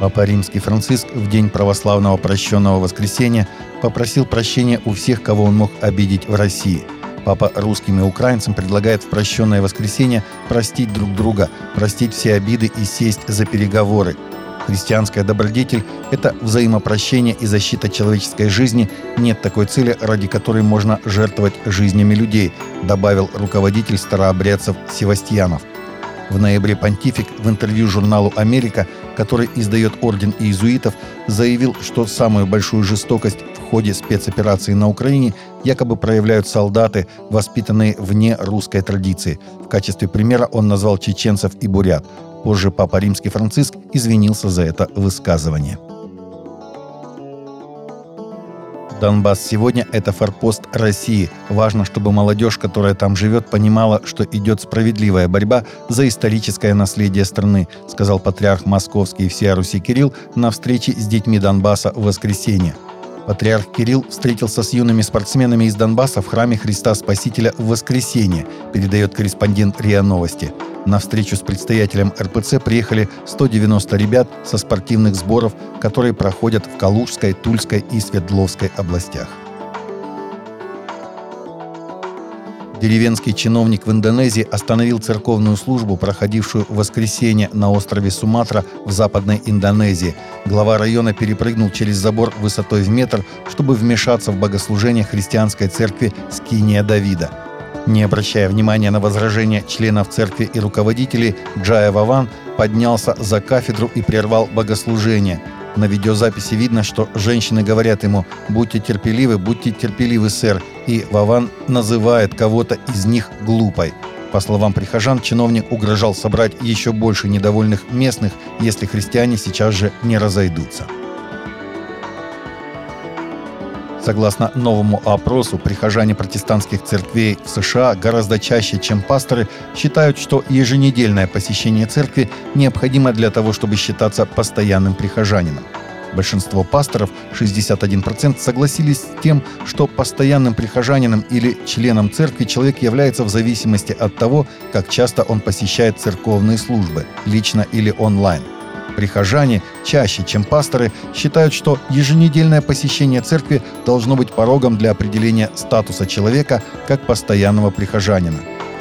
Папа Римский Франциск в день православного прощенного воскресения попросил прощения у всех, кого он мог обидеть в России. Папа русским и украинцам предлагает в прощенное воскресенье простить друг друга, простить все обиды и сесть за переговоры. Христианская добродетель – это взаимопрощение и защита человеческой жизни. Нет такой цели, ради которой можно жертвовать жизнями людей, добавил руководитель старообрядцев Севастьянов. В ноябре понтифик в интервью журналу «Америка», который издает Орден иезуитов, заявил, что самую большую жестокость в ходе спецоперации на Украине якобы проявляют солдаты, воспитанные вне русской традиции. В качестве примера он назвал чеченцев и бурят. Позже Папа Римский Франциск извинился за это высказывание. Донбасс сегодня – это форпост России. Важно, чтобы молодежь, которая там живет, понимала, что идет справедливая борьба за историческое наследие страны, сказал патриарх Московский и всея Руси Кирилл на встрече с детьми Донбасса в воскресенье. Патриарх Кирилл встретился с юными спортсменами из Донбасса в храме Христа Спасителя в воскресенье, передает корреспондент РИА Новости. На встречу с предстоятелем РПЦ приехали 190 ребят со спортивных сборов, которые проходят в Калужской, Тульской и Свердловской областях. Деревенский чиновник в Индонезии остановил церковную службу, проходившую в воскресенье на острове Суматра в западной Индонезии. Глава района перепрыгнул через забор высотой в метр, чтобы вмешаться в богослужение христианской церкви Скиния Давида. Не обращая внимания на возражения членов церкви и руководителей, Джая Ваван поднялся за кафедру и прервал богослужение. На видеозаписи видно, что женщины говорят ему «Будьте терпеливы, будьте терпеливы, сэр», и Ваван называет кого-то из них глупой. По словам прихожан, чиновник угрожал собрать еще больше недовольных местных, если христиане сейчас же не разойдутся. Согласно новому опросу, прихожане протестантских церквей в США гораздо чаще, чем пасторы, считают, что еженедельное посещение церкви необходимо для того, чтобы считаться постоянным прихожанином. Большинство пасторов, 61%, согласились с тем, что постоянным прихожанином или членом церкви человек является в зависимости от того, как часто он посещает церковные службы, лично или онлайн – Прихожане чаще, чем пасторы, считают, что еженедельное посещение церкви должно быть порогом для определения статуса человека как постоянного прихожанина.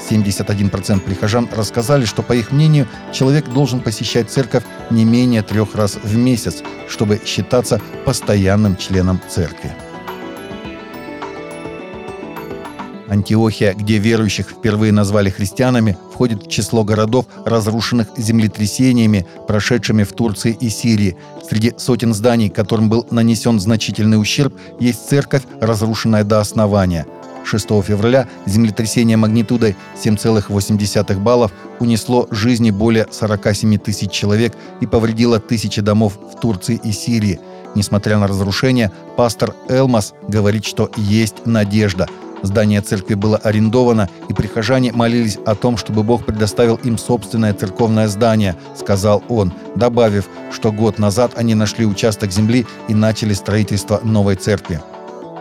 71% прихожан рассказали, что, по их мнению, человек должен посещать церковь не менее трех раз в месяц, чтобы считаться постоянным членом церкви. Антиохия, где верующих впервые назвали христианами, входит в число городов, разрушенных землетрясениями, прошедшими в Турции и Сирии. Среди сотен зданий, которым был нанесен значительный ущерб, есть церковь, разрушенная до основания. 6 февраля землетрясение магнитудой 7,8 баллов унесло жизни более 47 тысяч человек и повредило тысячи домов в Турции и Сирии. Несмотря на разрушение, пастор Элмас говорит, что есть надежда – Здание церкви было арендовано, и прихожане молились о том, чтобы Бог предоставил им собственное церковное здание, сказал он, добавив, что год назад они нашли участок земли и начали строительство новой церкви.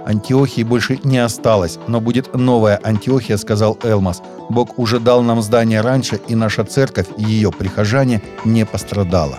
Антиохии больше не осталось, но будет новая Антиохия, сказал Элмас. Бог уже дал нам здание раньше, и наша церковь и ее прихожане не пострадала.